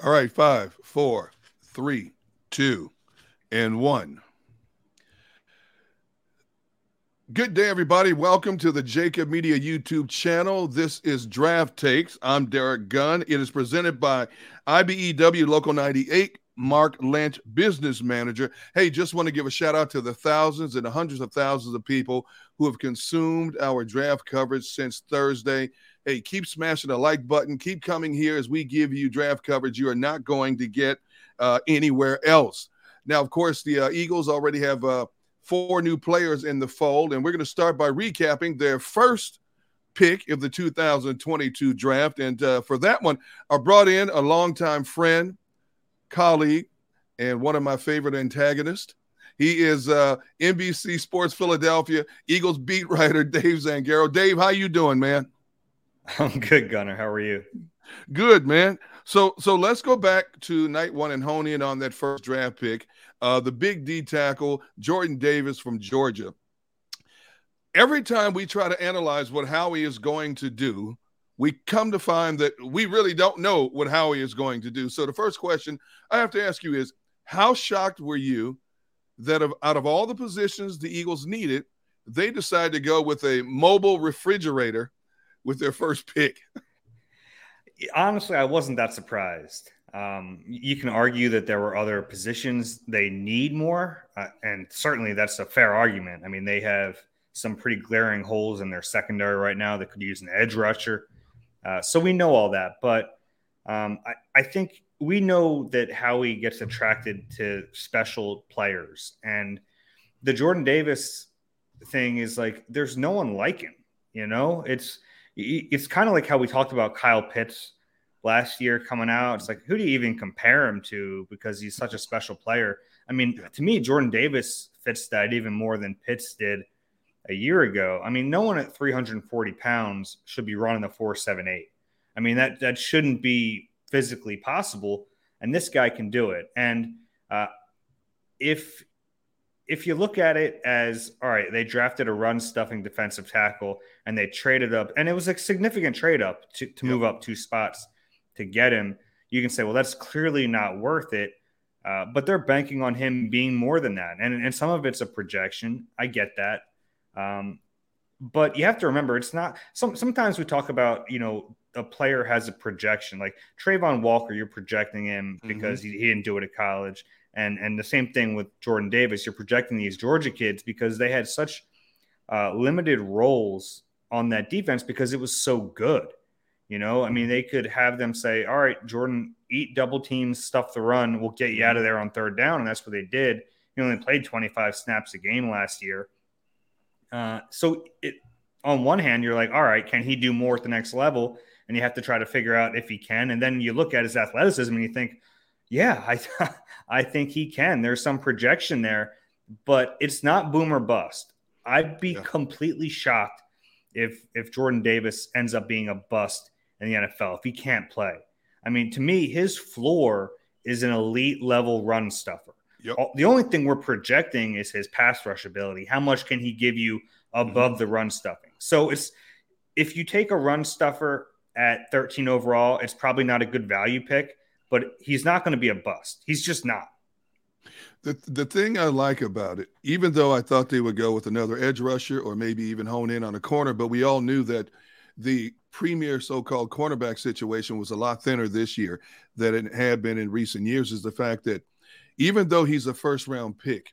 All right, five, four, three, two, and one. Good day, everybody. Welcome to the Jakib Media YouTube channel. This is Draft Takes. I'm Derrick Gunn. It is presented by IBEW Local 98, Mark Lynch, business manager. Hey, just want to give a shout out to the thousands and hundreds of thousands of people who have consumed our draft coverage since Thursday. Hey, keep smashing the like button. Keep coming here as we give you draft coverage you are not going to get uh, anywhere else. Now, of course, the uh, Eagles already have. Uh, four new players in the fold, and we're going to start by recapping their first pick of the 2022 draft. And uh, for that one, I brought in a longtime friend, colleague, and one of my favorite antagonists. He is uh, NBC Sports Philadelphia Eagles beat writer Dave Zangaro. Dave, how you doing, man? I'm good, Gunner. How are you? Good, man. So so let's go back to night one and hone in on that first draft pick. Uh, the big D tackle, Jordan Davis from Georgia. Every time we try to analyze what Howie is going to do, we come to find that we really don't know what Howie is going to do. So the first question I have to ask you is how shocked were you that of, out of all the positions the Eagles needed, they decided to go with a mobile refrigerator with their first pick? honestly, I wasn't that surprised. Um, you can argue that there were other positions they need more, uh, and certainly that's a fair argument. I mean, they have some pretty glaring holes in their secondary right now that could use an edge rusher. Uh, so we know all that, but um, I, I, think we know that Howie gets attracted to special players, and the Jordan Davis thing is like there's no one like him. You know, it's it's kind of like how we talked about Kyle Pitts last year coming out. It's like, who do you even compare him to because he's such a special player? I mean, to me, Jordan Davis fits that even more than Pitts did a year ago. I mean, no one at 340 pounds should be running the 478. I mean, that, that shouldn't be physically possible. And this guy can do it. And uh, if if you look at it as all right, they drafted a run stuffing defensive tackle and they traded up, and it was a significant trade up to, to yep. move up two spots to get him. You can say, well, that's clearly not worth it. Uh, but they're banking on him being more than that. And, and some of it's a projection. I get that. Um, but you have to remember, it's not. Some, sometimes we talk about, you know, a player has a projection. Like Travon Walker, you're projecting him mm-hmm. because mm-hmm. he, he didn't do it at college and and the same thing with Jordan Davis. You're projecting these Georgia kids because they had such uh, limited roles on that defense because it was so good. You know, I mean, they could have them say, "All right, Jordan, eat double teams, stuff the run. We'll get you out of there on third down," and that's what they did. He only played 25 snaps a game last year. Uh, so, it, on one hand, you're like, "All right, can he do more at the next level?" And you have to try to figure out if he can. And then you look at his athleticism and you think, yeah, I I think he can. There's some projection there, but it's not boomer bust. I'd be yeah. completely shocked if if Jordan Davis ends up being a bust in the NFL if he can't play. I mean, to me, his floor is an elite level run stuffer. Yep. The only thing we're projecting is his pass rush ability. How much can he give you above mm-hmm. the run stuffing? So it's if you take a run stuffer at 13 overall, it's probably not a good value pick but he's not going to be a bust. He's just not. The, the thing I like about it, even though I thought they would go with another edge rusher or maybe even hone in on a corner, but we all knew that the premier so-called cornerback situation was a lot thinner this year than it had been in recent years, is the fact that even though he's a first-round pick,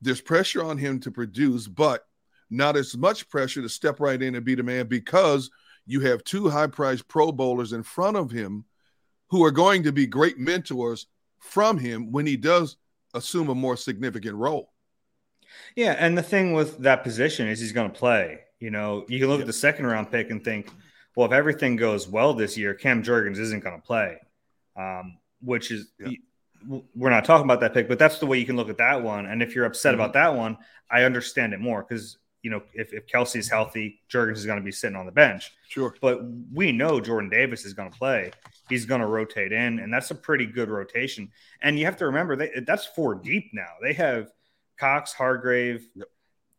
there's pressure on him to produce, but not as much pressure to step right in and be the man because you have two high-priced Pro Bowlers in front of him who are going to be great mentors from him when he does assume a more significant role. Yeah, and the thing with that position is he's going to play. You know, you can look yeah. at the second round pick and think, well, if everything goes well this year, Cam Jurgens isn't going to play, um, which is yeah. we're not talking about that pick, but that's the way you can look at that one. And if you're upset mm-hmm. about that one, I understand it more because you know, if, if Kelce's healthy, Jurgens is going to be sitting on the bench. Sure. But we know Jordan Davis is going to play. He's going to rotate in, and that's a pretty good rotation. And you have to remember that that's four deep now. They have Cox, Hargrave, yep.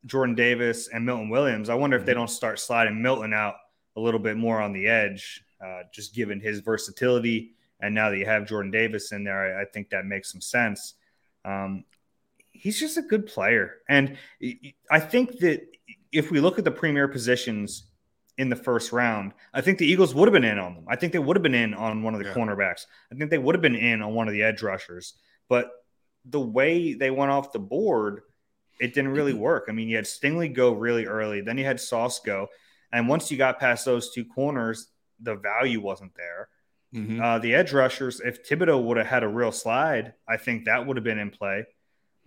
Jordan Davis, and Milton Williams. I wonder if they mm-hmm. don't start sliding Milton out a little bit more on the edge, uh, just given his versatility And now that you have Jordan Davis in there, I, I think that makes some sense. Um, he's just a good player. And I think that if we look at the premier positions in the first round, I think the Eagles would have been in on them. I think they would have been in on one of the yeah. cornerbacks. I think they would have been in on one of the edge rushers. But the way they went off the board, it didn't really mm-hmm. work. I mean, you had Stingley go really early, then you had Sauce go. And once you got past those two corners, the value wasn't there. Mm-hmm. Uh, the edge rushers, if Thibodeaux would have had a real slide, I think that would have been in play.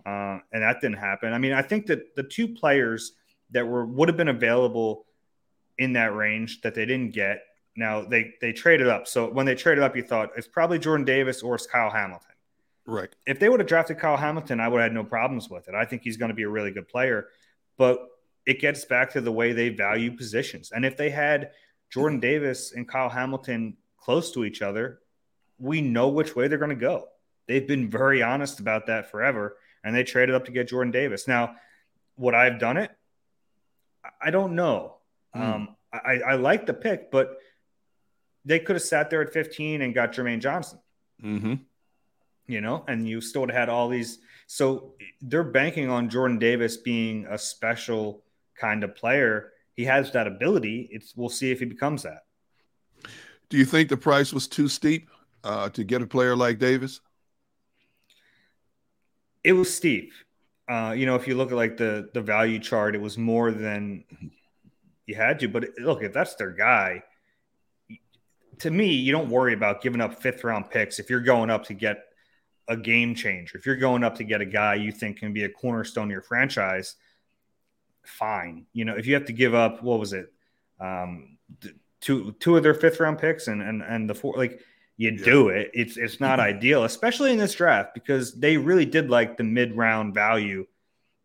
Uh, and that didn't happen. I mean, I think that the two players that were would have been available in that range that they didn't get. Now they they traded up. So when they traded up, you thought it's probably Jordan Davis or it's Kyle Hamilton. Right. If they would have drafted Kyle Hamilton, I would have had no problems with it. I think he's going to be a really good player. But it gets back to the way they value positions. And if they had Jordan Davis and Kyle Hamilton close to each other, we know which way they're going to go. They've been very honest about that forever, and they traded up to get Jordan Davis. Now, would I have done it? I don't know. Mm. Um, I, I like the pick, but they could have sat there at 15 and got Jermaine Johnson. Mm-hmm. You know, and you still had all these. So they're banking on Jordan Davis being a special kind of player. He has that ability. It's we'll see if he becomes that. Do you think the price was too steep uh, to get a player like Davis? It was steep. Uh, you know, if you look at like the the value chart, it was more than you had to. But look, if that's their guy, to me, you don't worry about giving up fifth round picks if you're going up to get a game changer. If you're going up to get a guy you think can be a cornerstone of your franchise, fine. You know, if you have to give up, what was it, um, two two of their fifth round picks and and and the four, like you yeah. do it. It's it's not ideal, especially in this draft because they really did like the mid round value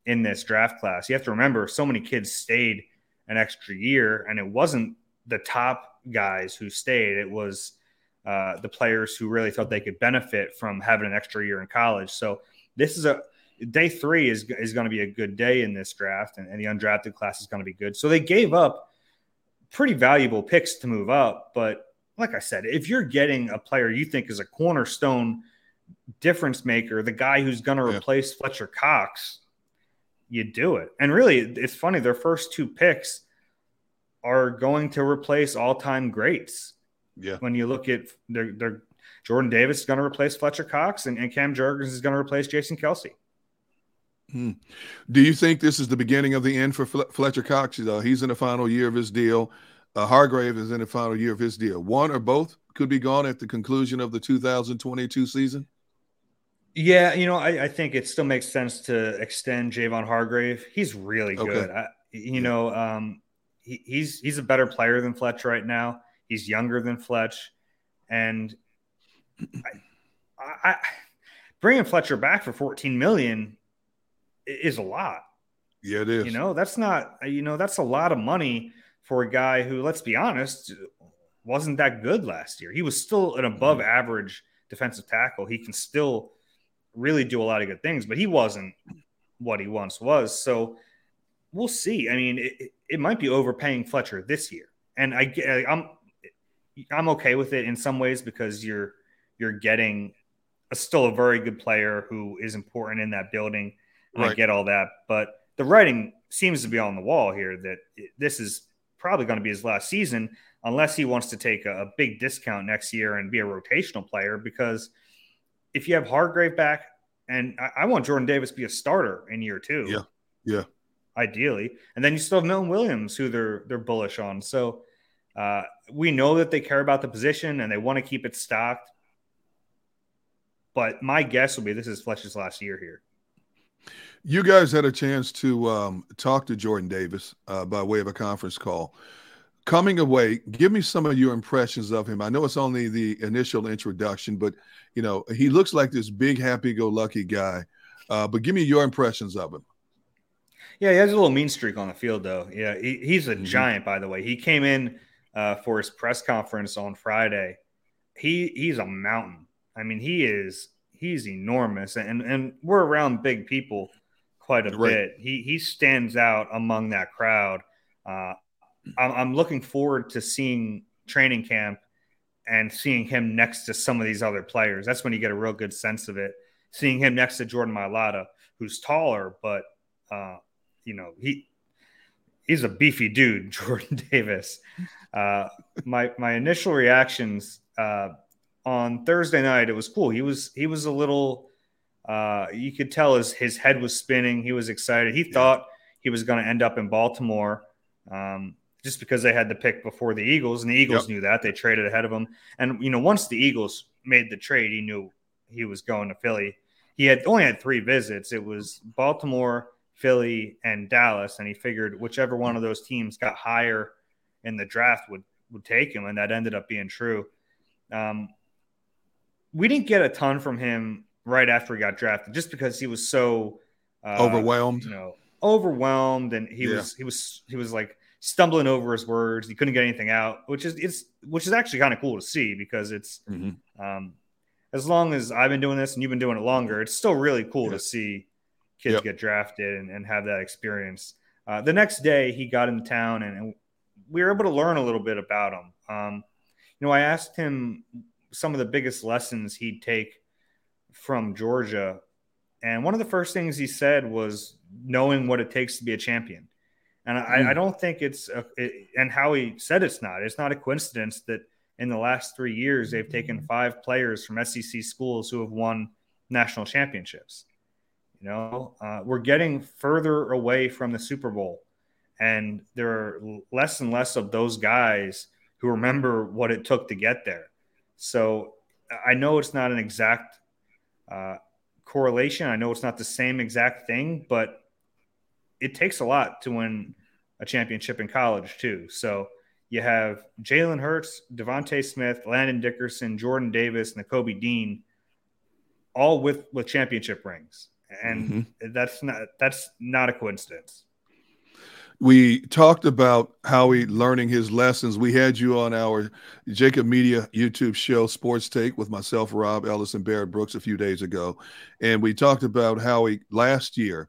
in this draft class. You have to remember, so many kids stayed an extra year, and it wasn't the top guys who stayed. It was uh, the players who really thought they could benefit from having an extra year in college. So this is a day three is is going to be a good day in this draft, and, and the undrafted class is going to be good. So they gave up pretty valuable picks to move up, but like I said, if you're getting a player you think is a cornerstone difference maker, the guy who's going to yeah. replace Fletcher Cox, you do it. And really, it's funny, their first two picks are going to replace all time greats. Yeah. When you look at their, their Jordan Davis is going to replace Fletcher Cox, and, and Cam Jurgens is going to replace Jason Kelce. Hmm. Do you think this is the beginning of the end for Fletcher Cox? Uh, he's in the final year of his deal. Uh, Hargrave is in the final year of his deal. One or both could be gone at the conclusion of the 2022 season. Yeah, you know, I, I think it still makes sense to extend Javon Hargrave. He's really good. Okay. I, you know, um, he, he's he's a better player than Fletch right now. He's younger than Fletch, and I, I, bringing Fletcher back for 14 million is a lot. Yeah, it is. You know, that's not. You know, that's a lot of money for a guy who, let's be honest, wasn't that good last year. He was still an above mm-hmm. average defensive tackle. He can still really do a lot of good things, but he wasn't what he once was. So we'll see. I mean, it, it might be overpaying Fletcher this year, and I I'm I'm okay with it in some ways because you're you're getting a, still a very good player who is important in that building. Right. I get all that, but the writing seems to be on the wall here that this is probably going to be his last season unless he wants to take a, a big discount next year and be a rotational player. Because if you have Hargrave back, and I, I want Jordan Davis to be a starter in year two. Yeah. Yeah. Ideally. And then you still have Milton Williams, who they're they're bullish on. So uh, we know that they care about the position and they want to keep it stocked. But my guess will be this is Fletcher's last year here. You guys had a chance to um, talk to Jordan Davis uh, by way of a conference call. Coming away, give me some of your impressions of him. I know it's only the initial introduction, but you know he looks like this big, happy-go-lucky guy. Uh, but give me your impressions of him. Yeah, he has a little mean streak on the field, though. Yeah, he, he's a mm-hmm. giant, by the way. He came in uh, for his press conference on Friday. He he's a mountain. I mean, he is he's enormous, and and we're around big people quite a right. bit. He he stands out among that crowd. Uh, I'm, I'm looking forward to seeing training camp and seeing him next to some of these other players. That's when you get a real good sense of it. Seeing him next to Jordan Mailata, who's taller, but uh, you know he he's a beefy dude, Jordan Davis. Uh, my my initial reactions uh, on Thursday night, it was cool. He was he was a little. Uh, you could tell his his head was spinning. He was excited. He thought he was going to end up in Baltimore. Um, just because they had the pick before the Eagles, and the Eagles yep. knew that they traded ahead of him. And you know, once the Eagles made the trade, he knew he was going to Philly. He had only had three visits. It was Baltimore, Philly, and Dallas, and he figured whichever one of those teams got higher in the draft would would take him, and that ended up being true. Um, we didn't get a ton from him right after he got drafted, just because he was so uh, overwhelmed. You know, overwhelmed, and he yeah. was he was he was like stumbling over his words. He couldn't get anything out, which is it's which is actually kind of cool to see because it's mm-hmm. um, as long as I've been doing this and you've been doing it longer, it's still really cool yeah. to see kids yep. get drafted and, and, have that experience. Uh, the next day, he got into town and, and, we were able to learn a little bit about him. Um, you know, I asked him some of the biggest lessons he'd take from Georgia. And one of the first things he said was knowing what it takes to be a champion. And I, mm. I don't think it's, a, it, and how he said it's not, it's not a coincidence that in the last three years, they've taken five players from SEC schools who have won national championships. You know, uh, we're getting further away from the Super Bowl, and there are less and less of those guys who remember what it took to get there. So I know it's not an exact uh, correlation. I know it's not the same exact thing, but it takes a lot to win a championship in college too. So you have Jalen Hurts, DeVonta Smith, Landon Dickerson, Jordan Davis, and Kobe Dean, all with with championship rings, and mm-hmm. that's not that's not a coincidence. We talked about Howie learning his lessons. We had you on our Jakib Media YouTube show, Sports Take, with myself, Rob Ellis, and Barrett Brooks a few days ago, and we talked about Howie last year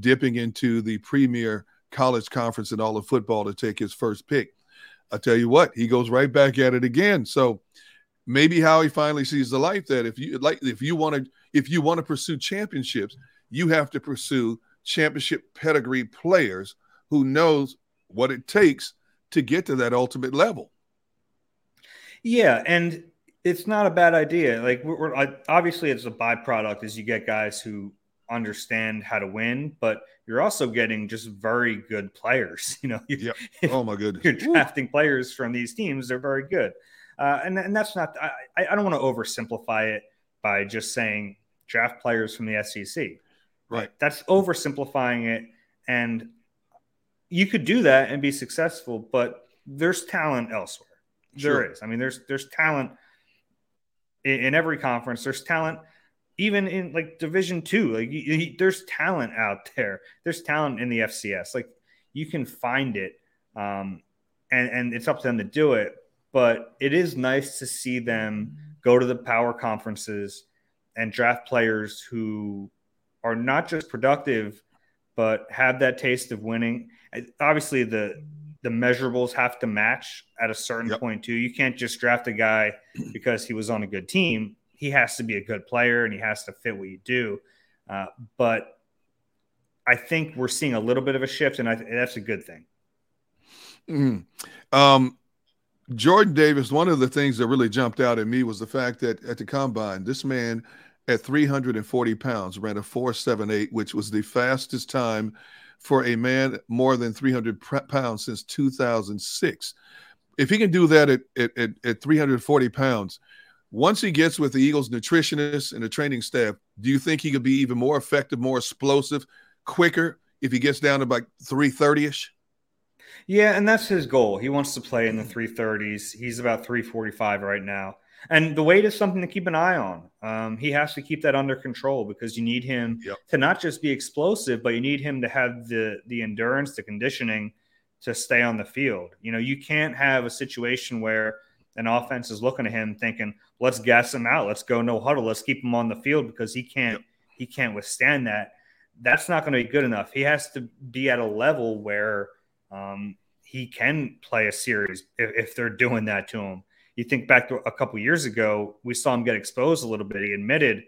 dipping into the premier college conference in all of football to take his first pick. I tell you what, he goes right back at it again. So maybe how he finally sees the light that if you like, if you want to, if you want to pursue championships, you have to pursue championship pedigree players who knows what it takes to get to that ultimate level. Yeah, and it's not a bad idea. Like we're, we're obviously it's a byproduct as you get guys who understand how to win, but you're also getting just very good players. You know, yeah. Oh my goodness, you're drafting players from these teams; they're very good, uh, and and that's not. I, I don't want to oversimplify it by just saying draft players from the SEC. Right. That's oversimplifying it, and you could do that and be successful, but there's talent elsewhere. Sure. There is. I mean, there's there's talent in, in every conference. There's talent even in like division two like you, you, there's talent out there there's talent in the fcs like you can find it um, and and it's up to them to do it but it is nice to see them go to the power conferences and draft players who are not just productive but have that taste of winning obviously the the measurables have to match at a certain yep. point too you can't just draft a guy because he was on a good team he has to be a good player and he has to fit what you do. Uh, but I think we're seeing a little bit of a shift, and I, that's a good thing. Mm-hmm. Um, Jordan Davis, one of the things that really jumped out at me was the fact that at the combine, this man at 340 pounds ran a 478, which was the fastest time for a man more than 300 pounds since 2006. If he can do that at, at, at 340 pounds, once he gets with the Eagles nutritionists and the training staff, do you think he could be even more effective, more explosive, quicker if he gets down to like 330 ish? Yeah, and that's his goal. He wants to play in the 330s. He's about 345 right now. And the weight is something to keep an eye on. Um, he has to keep that under control because you need him yep. to not just be explosive, but you need him to have the the endurance, the conditioning to stay on the field. You know, you can't have a situation where an offense is looking at him thinking, let's gas him out. Let's go no huddle. Let's keep him on the field because he can't yep. he can't withstand that. That's not going to be good enough. He has to be at a level where um, he can play a series if, if, they're doing that to him. You think back to a couple years ago, we saw him get exposed a little bit. He admitted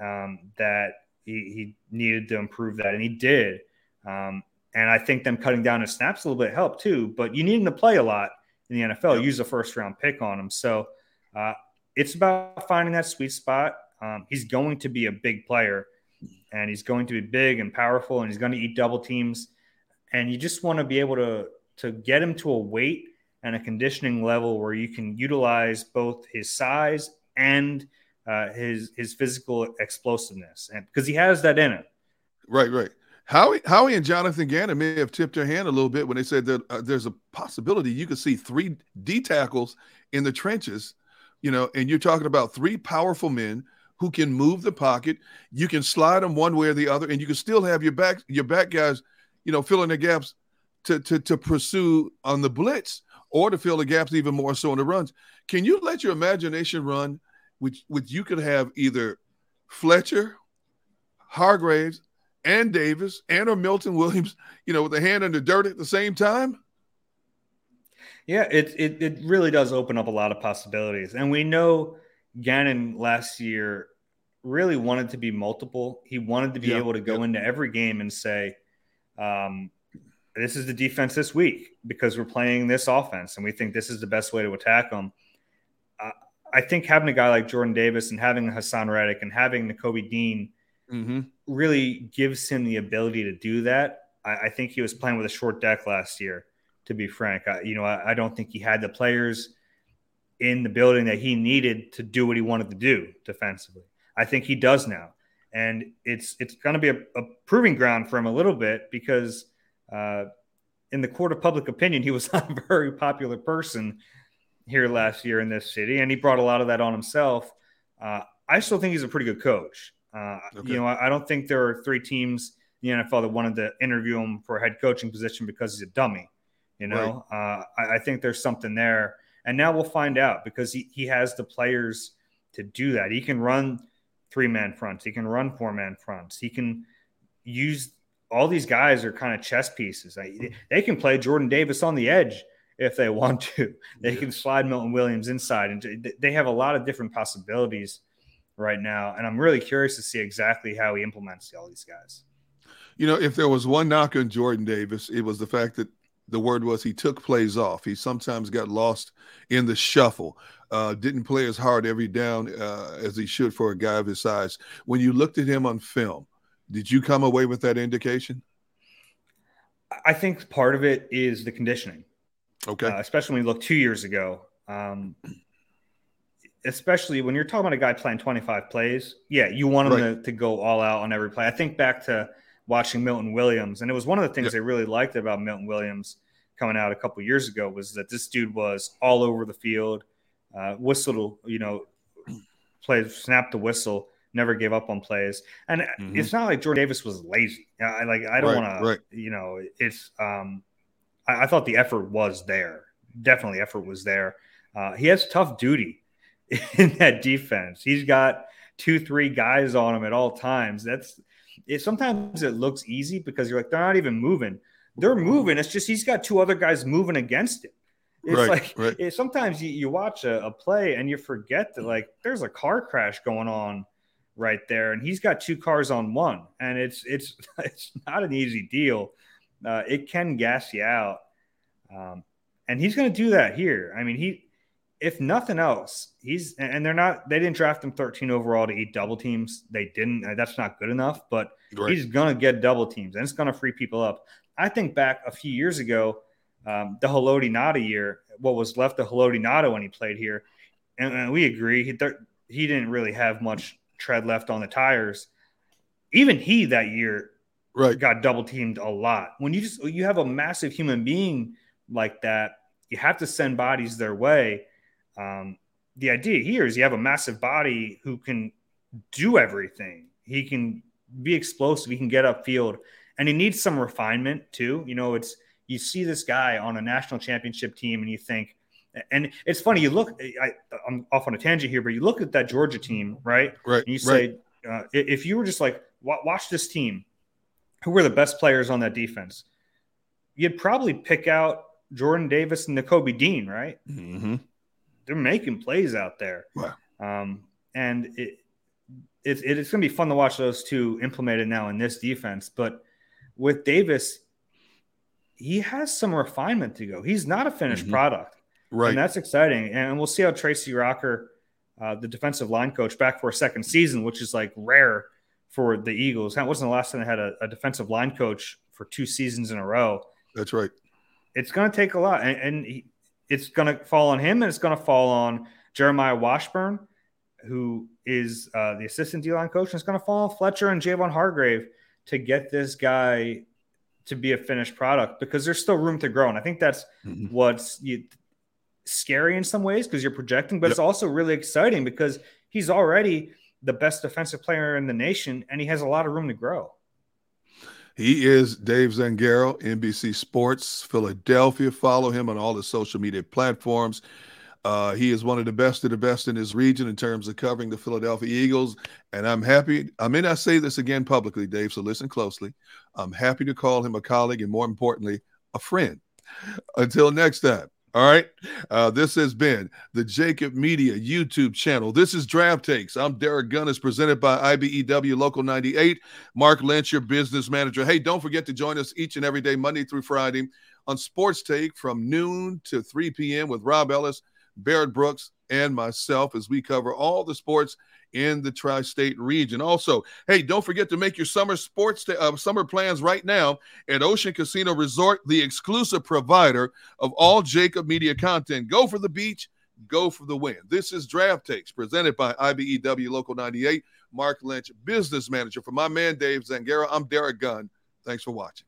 um, that he, he, needed to improve that, and he did. Um, and I think them cutting down his snaps a little bit helped too. But you need him to play a lot in the NFL. Use a first round pick on him. So uh, it's about finding that sweet spot. Um, he's going to be a big player, and he's going to be big and powerful, and he's going to eat double teams. And you just want to be able to to get him to a weight and a conditioning level where you can utilize both his size and uh, his his physical explosiveness, and because he has that in him. Right, right. Howie, Howie and Jonathan Gannon may have tipped their hand a little bit when they said that uh, there's a possibility you could see three D tackles in the trenches, you know, and you're talking about three powerful men who can move the pocket. You can slide them one way or the other, and you can still have your back your back guys, you know, filling the gaps to to to pursue on the blitz or to fill the gaps even more so in the runs. Can you let your imagination run? Which which you could have either Fletcher, Hargraves, and Davis and or Milton Williams, you know, with a hand in the dirt at the same time? Yeah, it, it it really does open up a lot of possibilities. And we know Gannon last year really wanted to be multiple. He wanted to be able to go into every game and say, um, this is the defense this week because we're playing this offense and we think this is the best way to attack them. Uh, I think having a guy like Jordan Davis and having Haason Reddick and having Nakobe Dean mm-hmm. really gives him the ability to do that. I, I, think he was playing with a short deck last year, to be frank. I, you know, I, I don't think he had the players in the building that he needed to do what he wanted to do defensively. I think he does now. And it's it's going to be a, a proving ground for him a little bit because – uh, in the court of public opinion, he was not a very popular person here last year in this city, and he brought a lot of that on himself. Uh, I still think he's a pretty good coach. Uh, okay. You know, I, I, don't think there are three teams in the NFL that wanted to interview him for a head coaching position because he's a dummy. You know, right. Uh, I, I, think there's something there, and now we'll find out because he he has the players to do that. He can run three man fronts. He can run four man fronts. He can use all these guys are kind of chess pieces. They can play Jordan Davis on the edge if they want to. They yeah. can slide Milton Williams inside, and they have a lot of different possibilities right now. And I'm really curious to see exactly how he implements all these guys. You know, if there was one knock on Jordan Davis, it was the fact that the word was he took plays off. He sometimes got lost in the shuffle. Uh, didn't play as hard every down uh, as he should for a guy of his size. When you looked at him on film, did you come away with that indication? I think part of it is the conditioning. Okay. Uh, especially when you look two years ago. Um, especially when you're talking about a guy playing 25 plays. Yeah, you want him right. to, to, go all out on every play. I think back to watching Milton Williams, and it was one of the things yep. I really liked about Milton Williams coming out a couple years ago was that this dude was all over the field, uh, whistle, you know, play, snap the whistle never gave up on plays. And mm-hmm. it's not like Jordan Davis was lazy. I like I don't right, want right. to, you know, it's um I, I, thought the effort was there. Definitely effort was there. Uh, he has tough duty in that defense. He's got two, three guys on him at all times. That's it. Sometimes it looks easy because you're like, they're not even moving. They're moving. It's just he's got two other guys moving against him. It's right, like right. It, sometimes you, you watch a, a, play and you forget that like there's a car crash going on right there, and he's got two cars on one, and it's it's it's not an easy deal. Uh, it can gas you out, um, and he's going to do that here. I mean, he if nothing else, he's and they're not they didn't draft him 13 overall to eat double teams. They didn't. Uh, that's not good enough, but right. he's going to get double teams, and it's going to free people up. I think back a few years ago, um, the Haloti Ngata year, what was left of Haloti Ngata when he played here, and, and we agree he, he didn't really have much tread left on the tires. Even he that year right. got double teamed a lot. When you just you have a massive human being like that, you have to send bodies their way. Um, the idea here is you have a massive body who can do everything. He can be explosive. He can get upfield, and he needs some refinement too. You know, it's you see this guy on a national championship team, and you think, and it's funny, you look, I, am off on a tangent here, but you look at that Georgia team, right? Right. And you say, right. uh, if you were just like, watch this team, who were the best players on that defense? You'd probably pick out Jordan Davis and Nakobe Dean, right? Mm-hmm. they're making plays out there. Wow. Um, and it, it, it's going to be fun to watch those two implemented now in this defense. But with Davis, he has some refinement to go. He's not a finished mm-hmm. product. Right. And that's exciting. And we'll see how Tracy Rocker, uh, the defensive line coach, back for a second season, which is like rare for the Eagles. That wasn't the last time they had a, a defensive line coach for two seasons in a row. That's right. It's going to take a lot. And, and he, it's going to fall on him and it's going to fall on Jeremiah Washburn, who is uh, the assistant D line coach. And it's going to fall on Fletcher and Javon Hargrave to get this guy to be a finished product because there's still room to grow. And I think that's mm-hmm. what's you, scary in some ways because you're projecting, but yep. it's also really exciting because he's already the best defensive player in the nation and he has a lot of room to grow. He is Dave Zangaro, NBC Sports Philadelphia. Follow him on all the social media platforms. Uh, he is one of the best of the best in his region in terms of covering the Philadelphia Eagles. And I'm happy, I may not say this again publicly, Dave, so listen closely. I'm happy to call him a colleague and more importantly, a friend. Until next time. All right. Uh, this has been the Jakib Media YouTube channel. This is Draft Takes. I'm Derrick Gunn. It's presented by IBEW Local 98. Mark Lynch, your business manager. Hey, don't forget to join us each and every day, Monday through Friday, on Sports Take from noon to 3 p.m. with Rob Ellis, Barrett Brooks, and myself as we cover all the sports in the tri-state region. Also, hey, don't forget to make your summer sports uh, summer plans right now at Ocean Casino Resort, the exclusive provider of all Jakib Media content. Go for the beach, go for the win. This is Draft Takes presented by IBEW Local 98. Mark Lynch, business manager for my man Dave Zangaro. I'm Derrick Gunn. Thanks for watching.